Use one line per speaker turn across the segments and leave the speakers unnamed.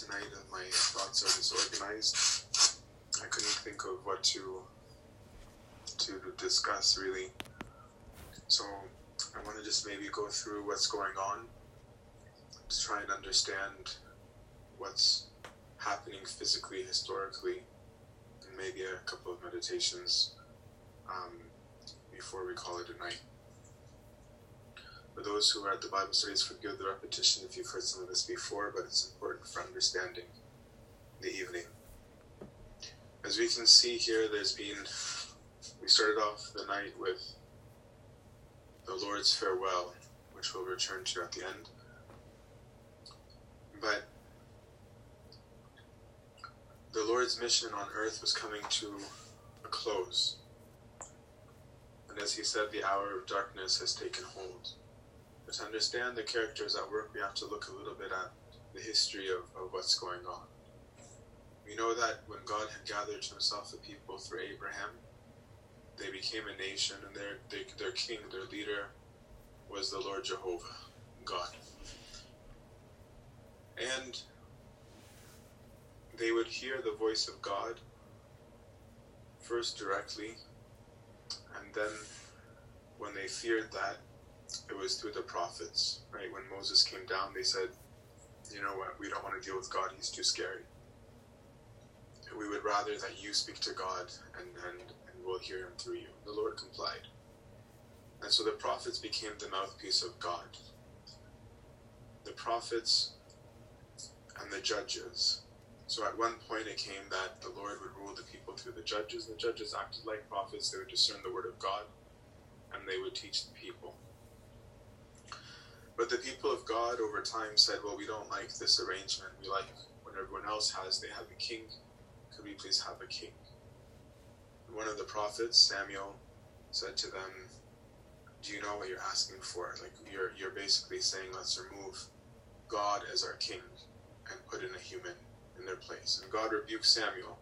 tonight my thoughts are disorganized. I couldn't think of what to to discuss really. So I want to just maybe go through what's going on to try and understand what's happening physically, historically, and maybe a couple of meditations um, before we call it a night. For those who are at the Bible studies, forgive the repetition if you've heard some of this before, but it's important for understanding the evening. As we can see here, there's been, we started off the night with the Lord's farewell, which we'll return to at the end. But the Lord's mission on earth was coming to a close. And as he said, the hour of darkness has taken hold. To understand the characters at work, we have to look a little bit at the history of, of what's going on. We know that when God had gathered to himself the people through Abraham, they became a nation, and their, their, their king, their leader, was the Lord Jehovah, God. And they would hear the voice of God first directly, and then when they feared that, it was through the prophets, right? When Moses came down, they said, you know what, we don't want to deal with God, he's too scary. We would rather that you speak to God and, and, and we'll hear him through you. The Lord complied. And so the prophets became the mouthpiece of God. The prophets and the judges. So at one point it came that the Lord would rule the people through the judges. The judges acted like prophets, they would discern the word of God, and they would teach the people. But the people of God over time said, Well, we don't like this arrangement. We like what everyone else has. They have a king. Could we please have a king? And one of the prophets, Samuel, said to them, Do you know what you're asking for? Like you're you're basically saying, Let's remove God as our king and put in a human in their place. And God rebukes Samuel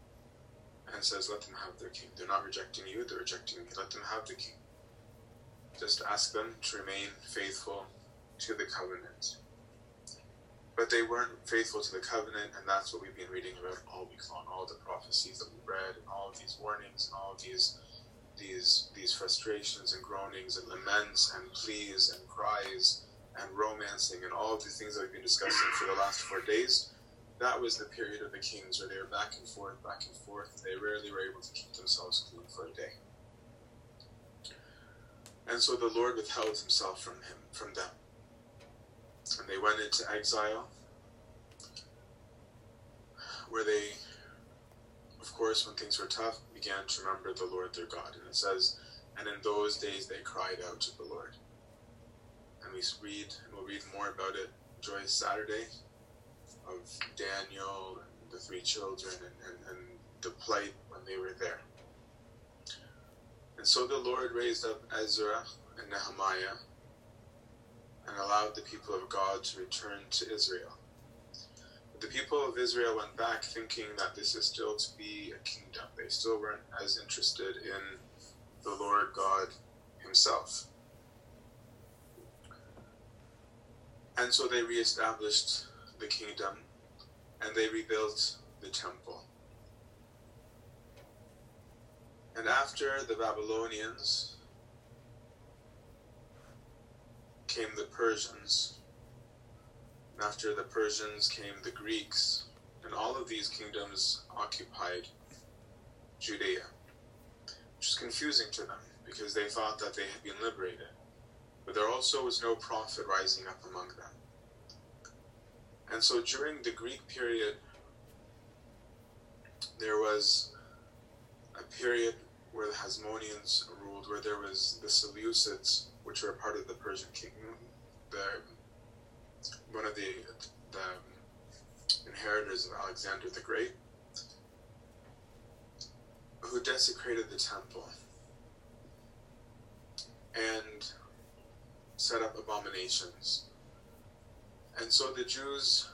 and says, Let them have their king. They're not rejecting you, they're rejecting me. Let them have the king. Just ask them to remain faithful to the covenant. But they weren't faithful to the covenant, and that's what we've been reading about all week long, all the prophecies that we read, and all of these warnings, and all of these these these frustrations and groanings and laments and pleas and cries and romancing and all of the things that we've been discussing for the last four days. That was the period of the kings where they were back and forth, back and forth. They rarely were able to keep themselves clean for a day. And so the Lord withheld himself from him, from them and they went into exile, where they, of course, when things were tough, began to remember the Lord their God. And it says, and in those days they cried out to the Lord. And we read, and we'll read more about it Joyous Saturday of Daniel and the three children and, and, and the plight when they were there. And so the Lord raised up Ezra and Nehemiah and allowed the people of God to return to Israel. The people of Israel went back thinking that this is still to be a kingdom. They still weren't as interested in the Lord God Himself. And so they reestablished the kingdom and they rebuilt the temple. And after the Babylonians came the Persians. And after the Persians came the Greeks. And all of these kingdoms occupied Judea, which is confusing to them because they thought that they had been liberated. But there also was no prophet rising up among them. And so during the Greek period, there was a period where the Hasmoneans ruled, where there was the Seleucids, which were part of the Persian kingdom, the one of the the inheritors of Alexander the Great, who desecrated the temple and set up abominations. And so the Jews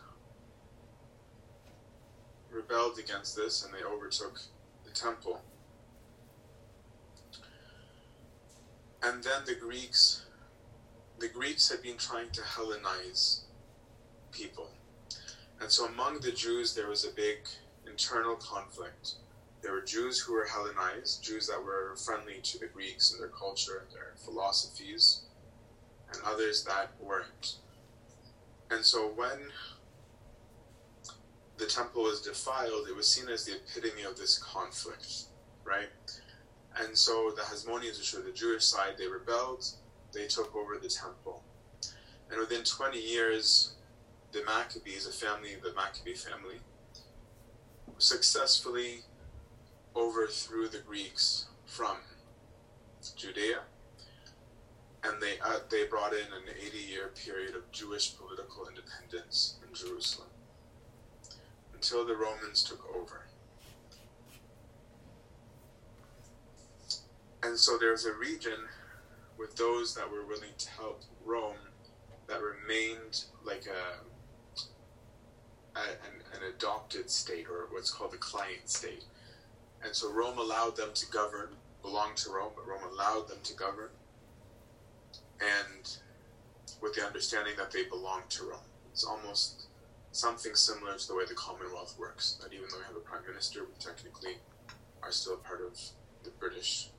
rebelled against this and they overtook the temple. And then the Greeks, the Greeks had been trying to Hellenize people. And so among the Jews, there was a big internal conflict. There were Jews who were Hellenized, Jews that were friendly to the Greeks and their culture and their philosophies, and others that weren't. And so when the temple was defiled, it was seen as the epitome of this conflict, right? And so the Hasmoneans, which were the Jewish side, they rebelled, they took over the temple. And within 20 years, the Maccabees, a family, of the Maccabee family, successfully overthrew the Greeks from Judea, and they uh, they brought in an 80-year period of Jewish political independence in Jerusalem until the Romans took over. And so there's a region with those that were willing to help Rome that remained like a, a an, an adopted state or what's called a client state. And so Rome allowed them to govern, belonged to Rome, but Rome allowed them to govern, and with the understanding that they belonged to Rome. It's almost something similar to the way the Commonwealth works. That even though we have a prime minister, we technically are still part of the British.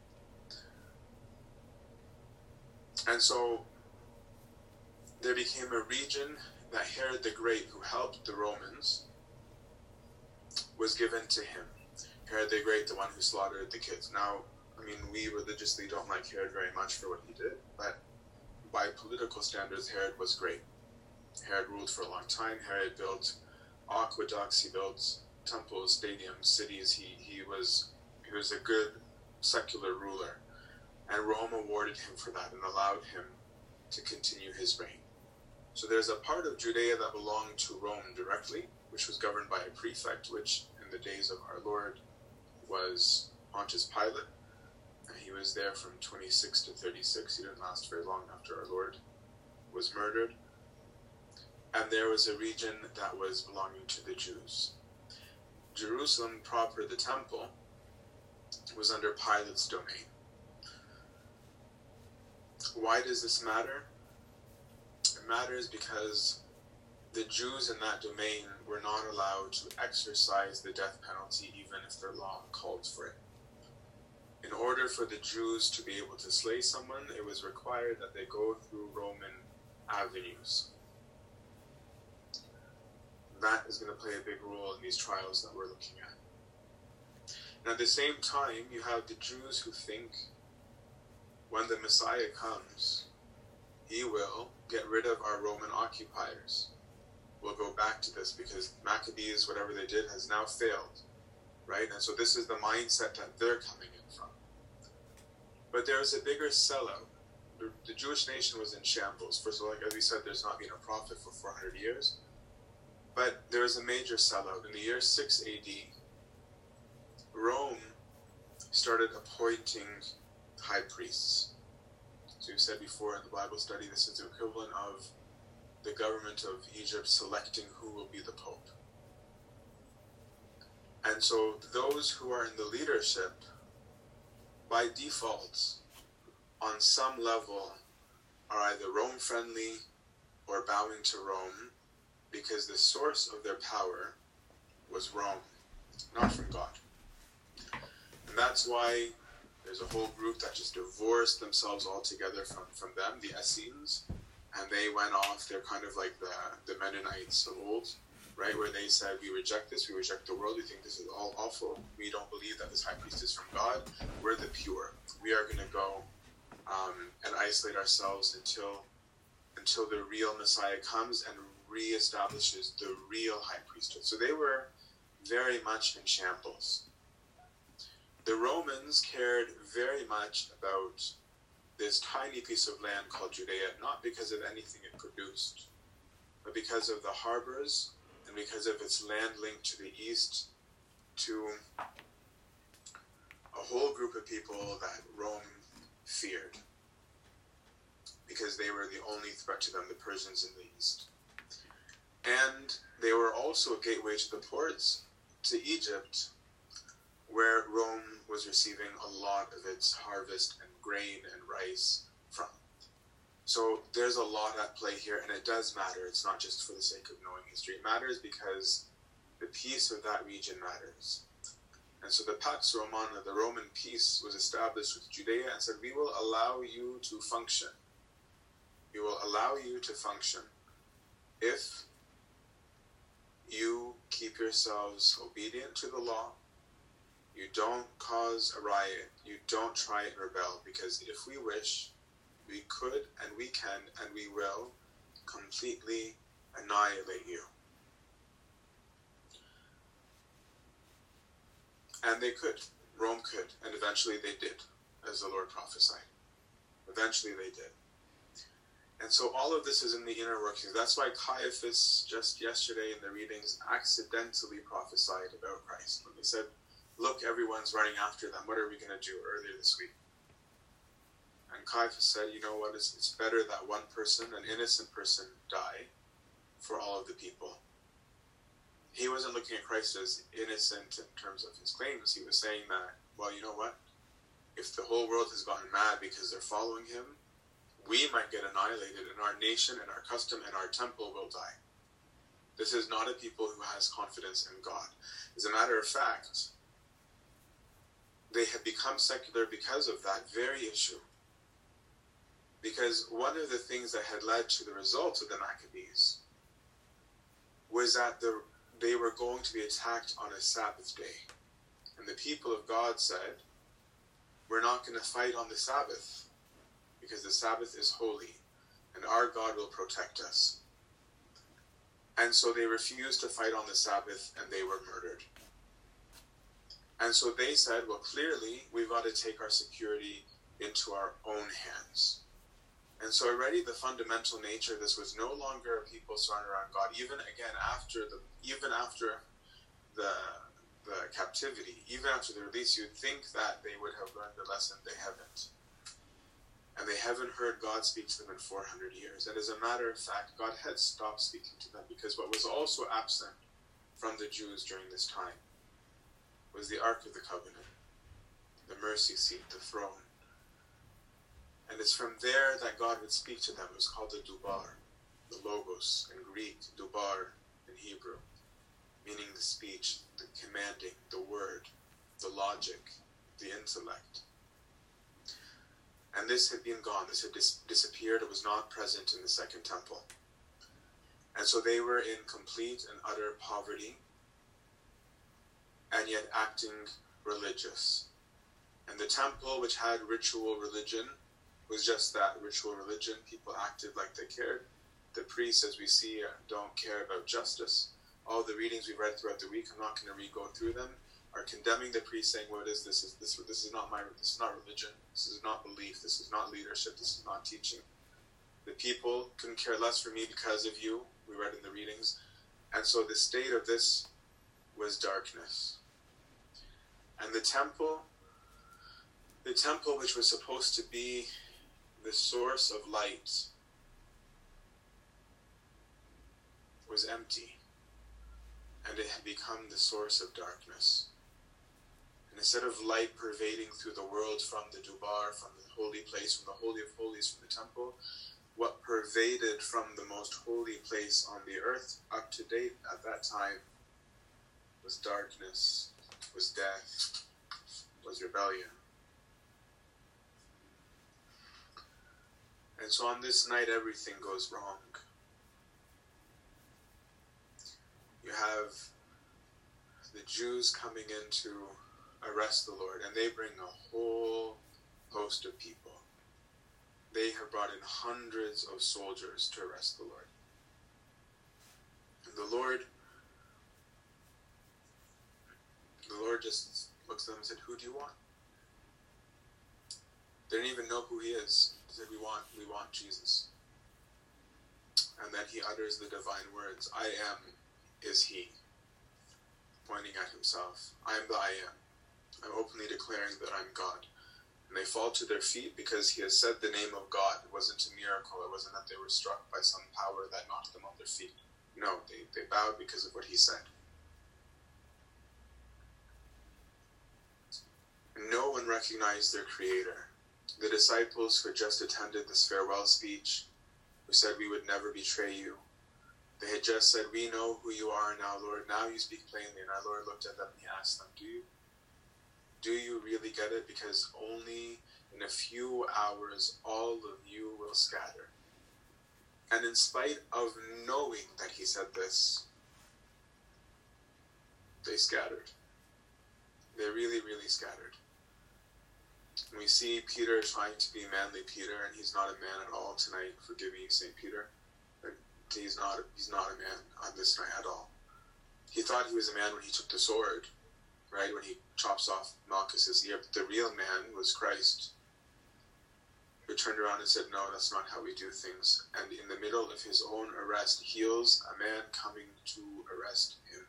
And so there became a region that Herod the Great, who helped the Romans, was given to him. Herod the Great, the one who slaughtered the kids. Now, I mean, we religiously don't like Herod very much for what he did, but by political standards, Herod was great. Herod ruled for a long time. Herod built aqueducts, he built temples, stadiums, cities. He, he was he was a good secular ruler. And Rome awarded him for that and allowed him to continue his reign. So there's a part of Judea that belonged to Rome directly, which was governed by a prefect, which in the days of our Lord was Pontius Pilate. And he was there from 26 to 36. He didn't last very long after our Lord was murdered. And there was a region that was belonging to the Jews. Jerusalem proper, the temple, was under Pilate's domain. Why does this matter? It matters because the Jews in that domain were not allowed to exercise the death penalty even if their law called for it. In order for the Jews to be able to slay someone, it was required that they go through Roman avenues. That is going to play a big role in these trials that we're looking at. And at the same time, you have the Jews who think when the Messiah comes, he will get rid of our Roman occupiers. We'll go back to this because Maccabees, whatever they did, has now failed, right? And so this is the mindset that they're coming in from. But there's a bigger sellout. The, the Jewish nation was in shambles. First of all, like as we said, there's not been a prophet for 400 years. But there was a major sellout. In the year 6 AD, Rome started appointing high priests So, we said before in the Bible study, this is the equivalent of the government of Egypt selecting who will be the Pope. And so those who are in the leadership, by default, on some level, are either Rome friendly or bowing to Rome because the source of their power was Rome, not from God. And that's why there's a whole group that just divorced themselves altogether from, from them, the Essenes, and they went off. They're kind of like the, the Mennonites of old, right? Where they said, We reject this, we reject the world, we think this is all awful. We don't believe that this high priest is from God. We're the pure. We are going to go um, and isolate ourselves until until the real Messiah comes and reestablishes the real high priesthood. So they were very much in shambles the Romans cared very much about this tiny piece of land called Judea, not because of anything it produced, but because of the harbors and because of its land link to the east to a whole group of people that Rome feared because they were the only threat to them, the Persians in the east. And they were also a gateway to the ports to Egypt where Rome was receiving a lot of its harvest and grain and rice from. So there's a lot at play here, and it does matter. It's not just for the sake of knowing history. It matters because the peace of that region matters. And so the Pax Romana, the Roman peace, was established with Judea and said, We will allow you to function. We will allow you to function if you keep yourselves obedient to the law, you don't cause a riot, you don't try and rebel, because if we wish, we could and we can and we will completely annihilate you. And they could. Rome could. And eventually they did, as the Lord prophesied. Eventually they did. And so all of this is in the inner workings. That's why Caiaphas, just yesterday in the readings, accidentally prophesied about Christ when he said, Look, everyone's running after them. What are we going to do earlier this week? And Caiaphas said, You know what? It's, it's better that one person, an innocent person, die for all of the people. He wasn't looking at Christ as innocent in terms of his claims. He was saying that, well, you know what? If the whole world has gotten mad because they're following him, we might get annihilated, and our nation and our custom and our temple will die. This is not a people who has confidence in God. As a matter of fact, they have become secular because of that very issue. Because one of the things that had led to the results of the Maccabees was that the, they were going to be attacked on a Sabbath day. And the people of God said, We're not going to fight on the Sabbath because the Sabbath is holy and our God will protect us. And so they refused to fight on the Sabbath and they were murdered. And so they said, well, clearly we've got to take our security into our own hands. And so already the fundamental nature of this was no longer people surrounded around God, even again after the even after the the captivity, even after the release, you'd think that they would have learned the lesson. They haven't. And they haven't heard God speak to them in 400 years. And as a matter of fact, God had stopped speaking to them because what was also absent from the Jews during this time was the Ark of the Covenant, the mercy seat, the throne. And it's from there that God would speak to them. It was called the Dubar, the Logos in Greek, Dubar in Hebrew, meaning the speech, the commanding, the word, the logic, the intellect. And this had been gone, this had dis- disappeared, it was not present in the Second Temple. And so they were in complete and utter poverty and yet acting religious. And the temple, which had ritual religion, was just that ritual religion. People acted like they cared. The priests, as we see, uh, don't care about justice. All the readings we read throughout the week, I'm not going to re go through them, are condemning the priest, saying, "What is this? Is this? This is not my. This is not religion. This is not belief. This is not leadership. This is not teaching." The people couldn't care less for me because of you. We read in the readings, and so the state of this was darkness. And the temple, the temple which was supposed to be the source of light, was empty. And it had become the source of darkness. And instead of light pervading through the world from the Dubar, from the holy place, from the Holy of Holies, from the temple, what pervaded from the most holy place on the earth up to date at that time was darkness, was death, was rebellion. And so on this night, everything goes wrong. You have the Jews coming in to arrest the Lord, and they bring a whole host of people. They have brought in hundreds of soldiers to arrest the Lord. And the Lord the Lord just looks at them and said, Who do you want? They didn't even know who he is. He said, We want we want Jesus. And then he utters the divine words, I am is he, pointing at himself. I am the I am. I'm openly declaring that I'm God. And they fall to their feet because he has said the name of God. It wasn't a miracle. It wasn't that they were struck by some power that knocked them on their feet. No, they, they bowed because of what he said. No one recognized their creator. The disciples who had just attended this farewell speech, who said, We would never betray you, they had just said, We know who you are now, Lord. Now you speak plainly. And our Lord looked at them and he asked them, Do you? Do you really get it? Because only in a few hours all of you will scatter. And in spite of knowing that he said this, they scattered. They really, really scattered. We see Peter trying to be manly Peter, and he's not a man at all tonight. Forgive me, St. Peter. He's not he's not a man on this night at all. He thought he was a man when he took the sword, right? When he chops off Malchus's ear. But the real man was Christ, who turned around and said, No, that's not how we do things. And in the middle of his own arrest, heals a man coming to arrest him.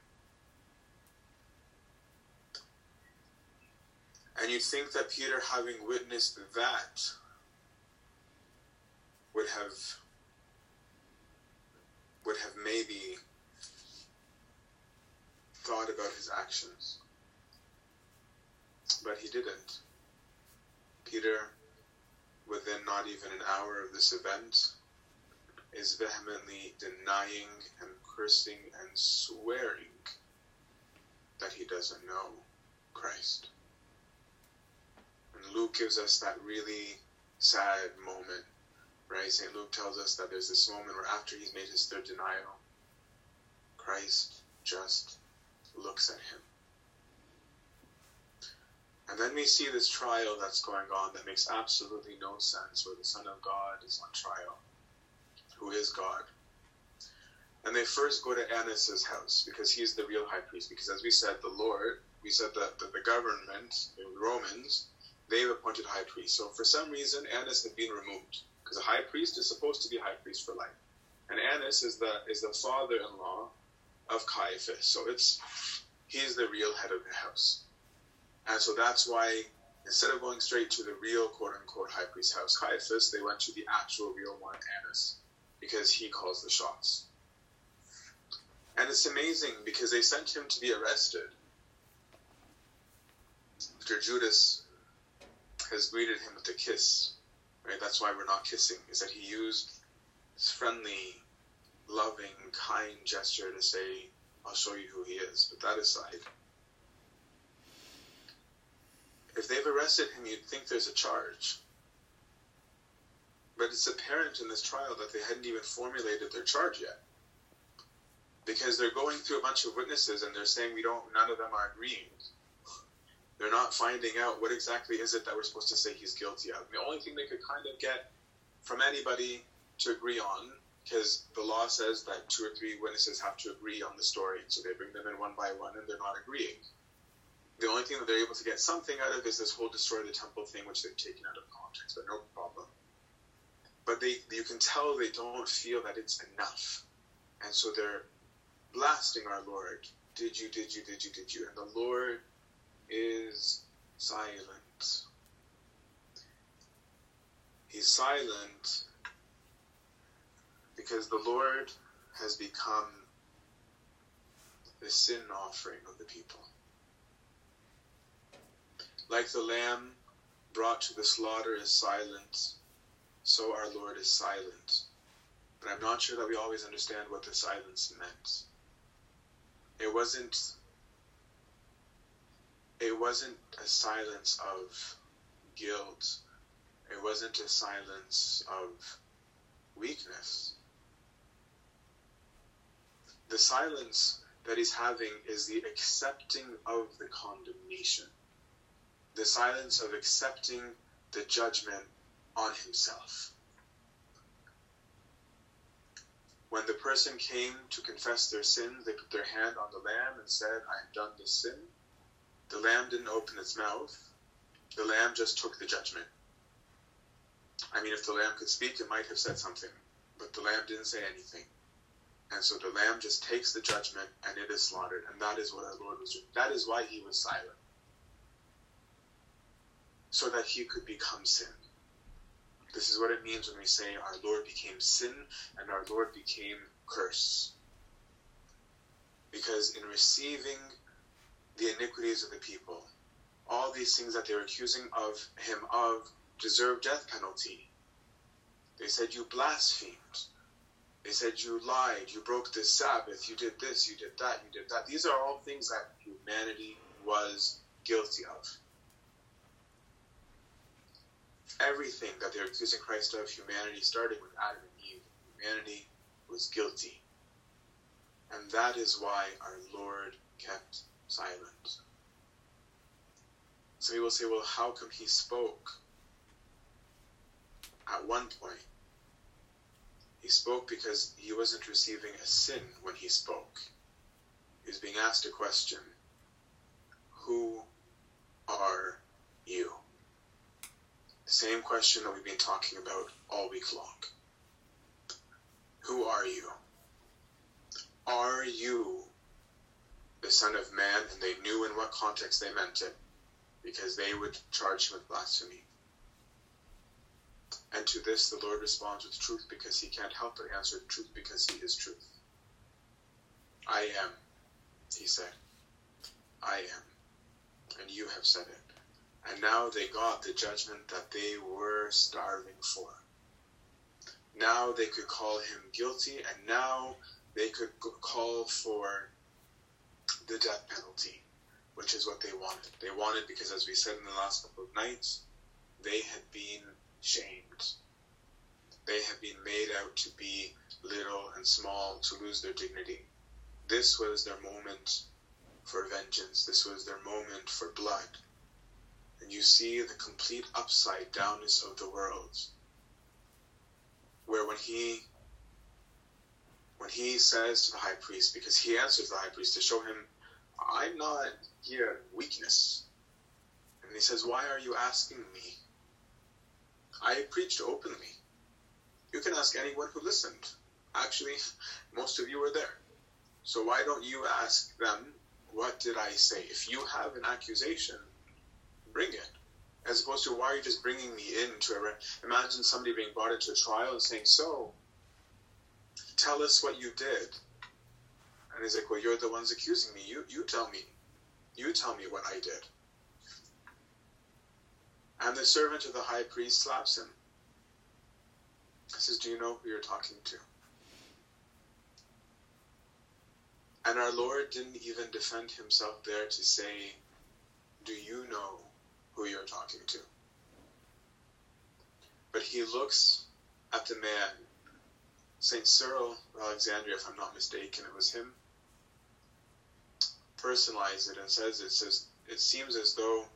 And you'd think that Peter, having witnessed that, would have would have maybe thought about his actions. But he didn't. Peter, within not even an hour of this event, is vehemently denying and cursing and swearing that he doesn't know Christ. And Luke gives us that really sad moment, right? St. Luke tells us that there's this moment where after he's made his third denial, Christ just looks at him. And then we see this trial that's going on that makes absolutely no sense, where the Son of God is on trial, who is God. And they first go to Annas' house because he's the real high priest. Because as we said, the Lord, we said that the, government, the Romans, they've appointed high priest. So for some reason, Annas had been removed because a high priest is supposed to be high priest for life, and Annas is the is the father-in-law of Caiaphas. So it's he's the real head of the house, and so that's why instead of going straight to the real quote unquote high priest house, Caiaphas, they went to the actual real one, Annas, because he calls the shots. And it's amazing because they sent him to be arrested after Judas has greeted him with a kiss. Right? That's why we're not kissing, is that he used this friendly, loving, kind gesture to say, I'll show you who he is. But that aside, if they've arrested him, you'd think there's a charge. But it's apparent in this trial that they hadn't even formulated their charge yet. Because they're going through a bunch of witnesses and they're saying we don't none of them are agreeing they're not finding out what exactly is it that we're supposed to say he's guilty of. the only thing they could kind of get from anybody to agree on, because the law says that two or three witnesses have to agree on the story, so they bring them in one by one and they're not agreeing. The only thing that they're able to get something out of is this whole destroy the temple thing, which they've taken out of context, but no problem. But they, you can tell they don't feel that it's enough, and so they're blasting our Lord. Did you? Did you? Did you? Did you? And the Lord is silent. He's silent because the Lord has become the sin offering of the people. Like the lamb brought to the slaughter is silent, so our Lord is silent. But I'm not sure that we always understand what the silence meant. It wasn't it wasn't a silence of guilt. It wasn't a silence of weakness. The silence that he's having is the accepting of the condemnation, the silence of accepting the judgment on himself. When the person came to confess their sin, they put their hand on the lamb and said, I have done this sin the lamb didn't open its mouth. The lamb just took the judgment. I mean, if the lamb could speak, it might have said something, but the lamb didn't say anything. And so the lamb just takes the judgment and it is slaughtered. And that is what our Lord was doing. That is why he was silent. So that he could become sin. This is what it means when we say our Lord became sin and our Lord became curse. Because in receiving the iniquities of the people. All these things that they were accusing of him of deserve death penalty. They said you blasphemed. They said you lied, you broke the Sabbath, you did this, you did that, you did that. These are all things that humanity was guilty of. Everything that they're accusing Christ of, humanity, starting with Adam and Eve, humanity was guilty. And that is why our Lord kept silent. Some people say, well, how come he spoke? At one point, he spoke because he wasn't receiving a sin when he spoke. He was being asked a question Who are you? The same question that we've been talking about all week long. Who are you? Are you the Son of Man? And they knew in what context they meant it because they would charge him with blasphemy. And to this the Lord responds with truth because he can't help but answer truth because he is truth. I am, he said. I am. And you have said it. And now they got the judgment that they were starving for. Now they could call him guilty, and now they could call for the death penalty, which is what they wanted. They wanted because, as we said in the last couple of nights, they had been shamed. They had been made out to be little and small, to lose their dignity. This was their moment for vengeance. This was their moment for blood. And you see the complete upside downness of the world. Where when he when he says to the high priest, because he answers the high priest to show him, I'm not here in weakness. And he says, Why are you asking me? I preached openly. You can ask anyone who listened. Actually, most of you were there. So why don't you ask them, what did I say? If you have an accusation, bring it. As opposed to, why are you just bringing me into a. Imagine somebody being brought into a trial and saying, so, tell us what you did. And he's like, well, you're the ones accusing me. You, you tell me. You tell me what I did. And the servant of the high priest slaps him. He says, Do you know who you're talking to? And our Lord didn't even defend himself there to say, Do you know who you're talking to? But he looks at the man, St. Cyril of Alexandria, if I'm not mistaken, it was him, personalized it and says it says it seems as though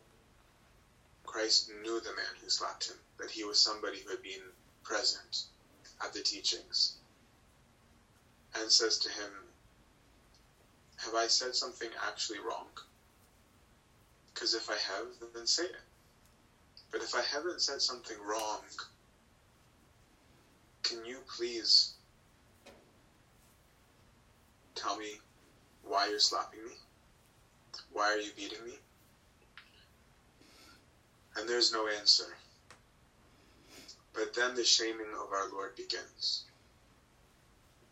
Christ knew the man who slapped him, that he was somebody who had been present at the teachings, and says to him, Have I said something actually wrong? Because if I have, then say it. But if I haven't said something wrong, can you please tell me why you're slapping me? Why are you beating me? And there's no answer. But then the shaming of our Lord begins.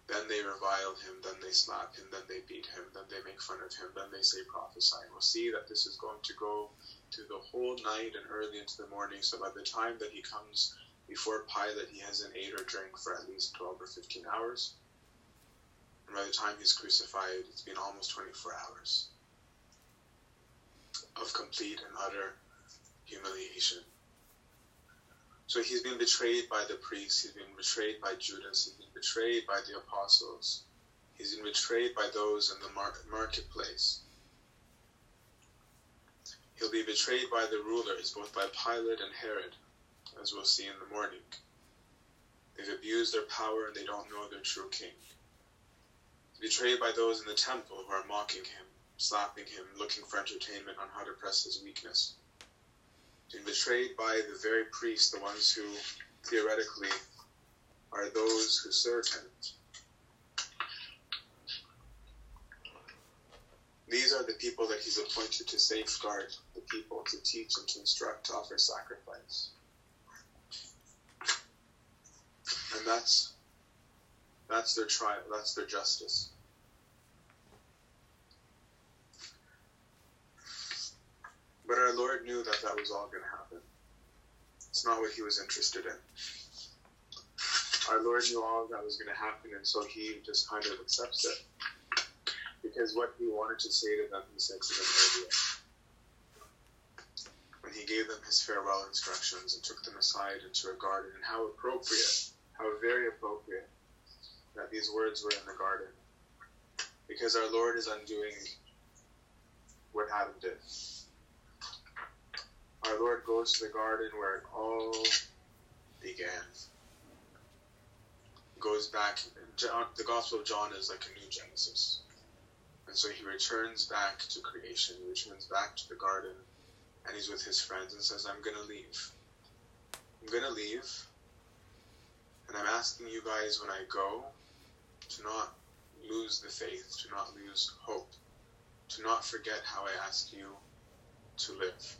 Then they revile him, then they slap him, then they beat him, then they make fun of him, then they say prophesy. We'll see that this is going to go to the whole night and early into the morning. So by the time that he comes before Pilate, he hasn't ate or drank for at least 12 or 15 hours. And by the time he's crucified, it's been almost 24 hours of complete and utter humiliation. So he's been betrayed by the priests, he's been betrayed by Judas, he's been betrayed by the apostles, he's been betrayed by those in the mar- marketplace. He'll be betrayed by the rulers, both by Pilate and Herod, as we'll see in the morning. They've abused their power and they don't know their true king. Betrayed by those in the temple who are mocking him, slapping him, looking for entertainment on how to press his weakness been betrayed by the very priests, the ones who theoretically are those who serve him. These are the people that he's appointed to safeguard the people, to teach and to instruct, to offer sacrifice. And that's that's their trial, that's their justice. But our Lord knew that that was all going to happen. It's not what he was interested in. Our Lord knew all that was going to happen, and so he just kind of accepts it. Because what he wanted to say to them, he said to them earlier. When he gave them his farewell instructions and took them aside into a garden, and how appropriate, how very appropriate that these words were in the garden. Because our Lord is undoing what Adam did. Our Lord goes to the garden where it all began. Goes back, John, the Gospel of John is like a new Genesis. And so he returns back to creation, he returns back to the garden, and he's with his friends and says, I'm going to leave. I'm going to leave, and I'm asking you guys when I go to not lose the faith, to not lose hope, to not forget how I asked you to live.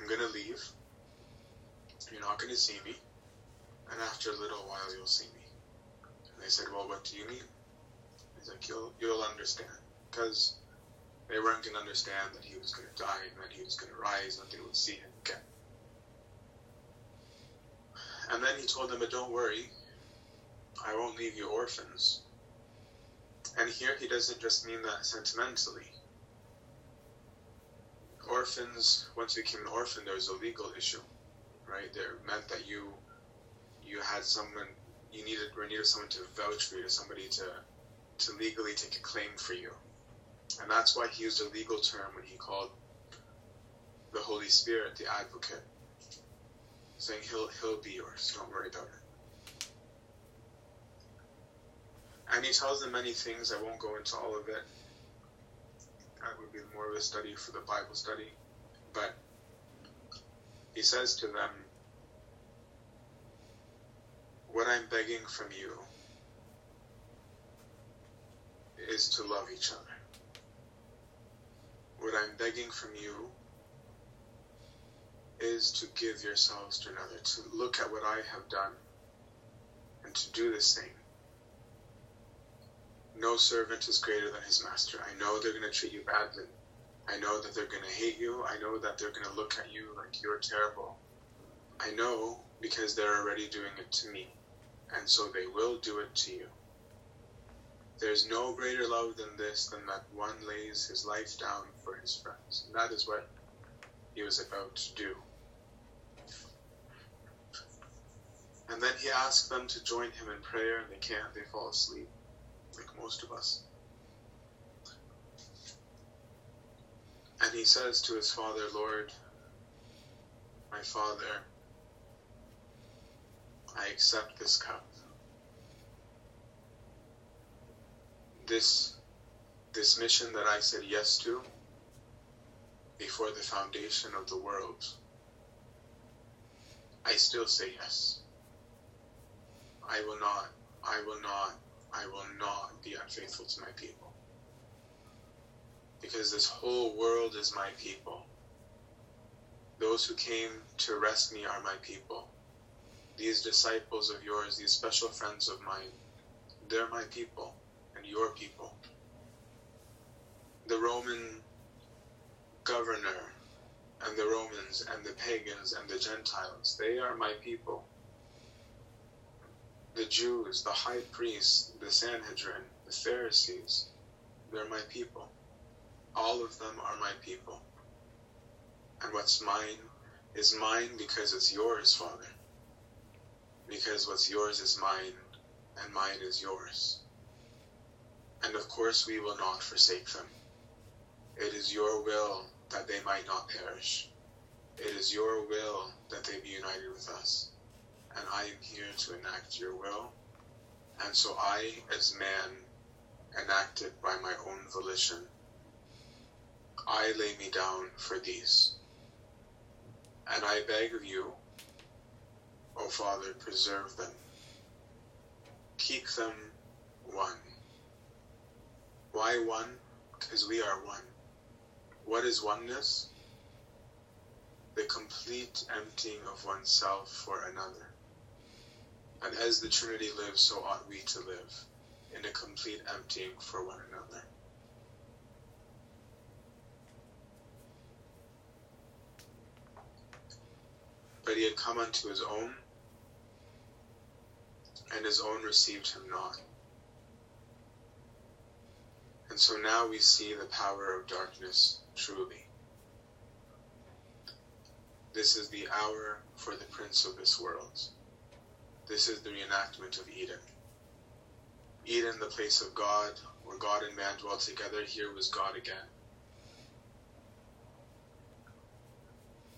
I'm to leave. You're not to see me. And after a little while, you'll see me. And they said, Well, what do you mean? He's like, You'll, you'll understand. Because they weren't to understand that he was to die and that he was to rise and they would see him again. And then he told them, But don't worry, I won't leave you orphans. And here he doesn't just mean that sentimentally. Orphans, once you became an orphan, there was a legal issue, right? There meant that you you had someone you needed or needed someone to vouch for you, somebody to to legally take a claim for you. And that's why he used a legal term when he called the Holy Spirit the advocate, saying he'll he'll be yours, don't worry about it. And he tells them many things. I won't go into all of it. That would be more of a study for the Bible study. But he says to them, What I'm begging from you is to love each other. What I'm begging from you is to give yourselves to another, to look at what I have done and to do the same. No servant is greater than his master. I know they're going to treat you badly. I know that they're going to hate you. I know that they're going to look at you like you're terrible. I know because they're already doing it to me. And so they will do it to you. There's no greater love than this, than that one lays his life down for his friends. And that is what he was about to do. And then he asked them to join him in prayer, and they can't, they fall asleep most of us. And he says to his father, Lord, my father, I accept this cup. This, this mission that I said yes to before the foundation of the world, I still say yes. I will not, I will not I will not be unfaithful to my people. Because this whole world is my people. Those who came to arrest me are my people. These disciples of yours, these special friends of mine, they're my people and your people. The Roman governor and the Romans and the pagans and the Gentiles, they are my people the Jews, the high priests, the Sanhedrin, the Pharisees, they're my people. All of them are my people. And what's mine is mine because it's yours, Father. Because what's yours is mine, and mine is yours. And of course, we will not forsake them. It is your will that they might not perish. It is your will that they be united with us am here to enact your will. And so I, as man, enact it by my own volition. I lay me down for these. And I beg of you, O Father, preserve them. Keep them one. Why one? Because we are one. What is oneness? The complete emptying of oneself for another. And as the Trinity lives, so ought we to live, in a complete emptying for one another. But he had come unto his own, and his own received him not. And so now we see the power of darkness truly. This is the hour for the prince of this world. This is the reenactment of Eden. Eden, the place of God, where God and man dwelt together, here was God again.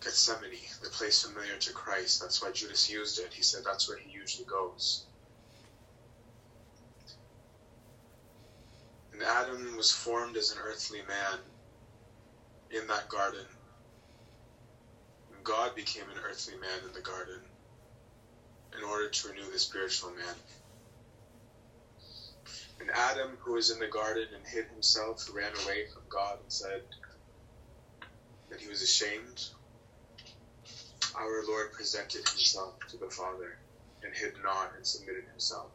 Gethsemane, the place familiar to Christ. That's why Judas used it. He said that's where he usually goes. And Adam was formed as an earthly man in that garden. And God became an earthly man in the garden in order to renew the spiritual man. And Adam, who was in the garden and hid himself, ran away from God and said that he was ashamed our Lord presented himself to the Father and hid not and submitted himself.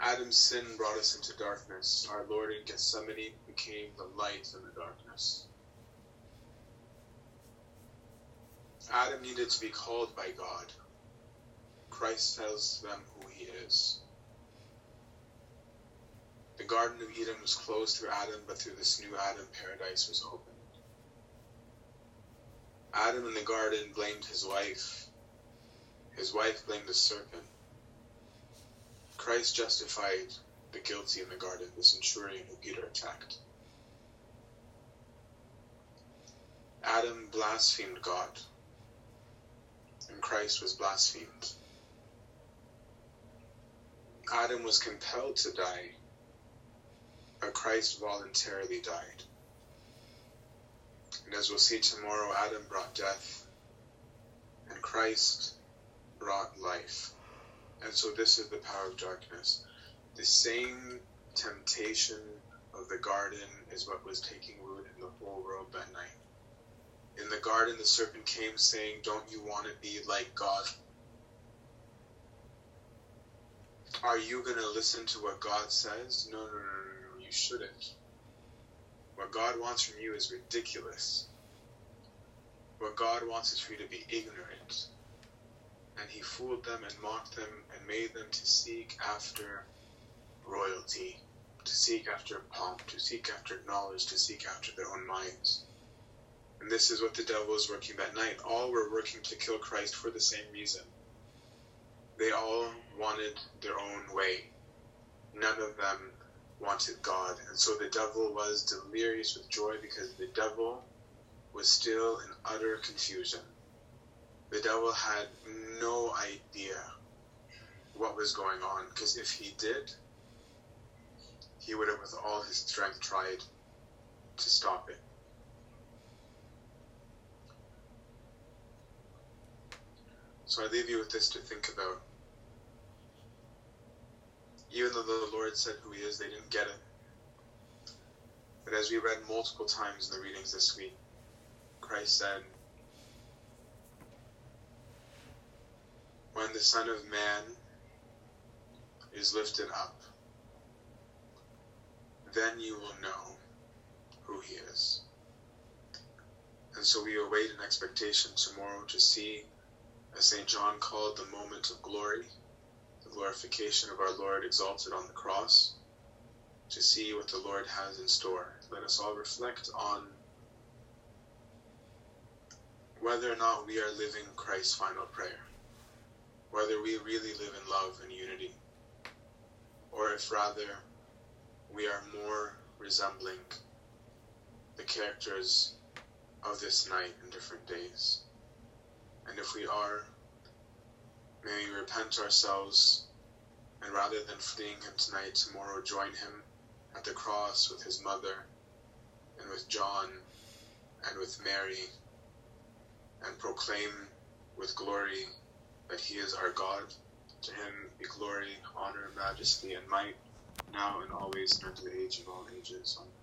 Adam's sin brought us into darkness. Our Lord in Gethsemane became the light in the darkness. Adam needed to be called by God. Christ tells them who he is. The Garden of Eden was closed through Adam, but through this new Adam, paradise was opened. Adam in the garden blamed his wife. His wife blamed the serpent. Christ justified the guilty in the garden, the centurion who Peter attacked. Adam blasphemed God, and Christ was blasphemed. Adam was compelled to die, but Christ voluntarily died. And as we'll see tomorrow, Adam brought death, and Christ brought life. And so this is the power of darkness. The same temptation of the garden is what was taking root in the whole world that night. In the garden, the serpent came saying, Don't you want to be like God? Are you going to listen to what God says? No, no, no, no, no, you shouldn't. What God wants from you is ridiculous. What God wants is for you to be ignorant. And he fooled them and mocked them and made them to seek after royalty, to seek after pomp, to seek after knowledge, to seek after their own minds. And this is what the devil was working that night. All were working to kill Christ for the same reason. They all wanted their own way. None of them wanted God. And so the devil was delirious with joy because the devil was still in utter confusion. The devil had no idea what was going on because if he did, he would have, with all his strength, tried to stop it. So I leave you with this to think about even though the Lord said who He is, they didn't get it. But as we read multiple times in the readings this week, Christ said, When the Son of Man is lifted up, then you will know who He is. And so we await an expectation tomorrow to see, as St. John called, the moment of glory the glorification of our Lord exalted on the cross, to see what the Lord has in store. Let us all reflect on whether or not we are living Christ's final prayer, whether we really live in love and unity, or if rather we are more resembling the characters of this night in different days. And if we are, May we repent ourselves, and rather than fleeing him tonight, tomorrow join him at the cross with his mother, and with John, and with Mary, and proclaim with glory that he is our God. To him be glory, honor, majesty, and might, now and always, and unto the age of all ages. Amen.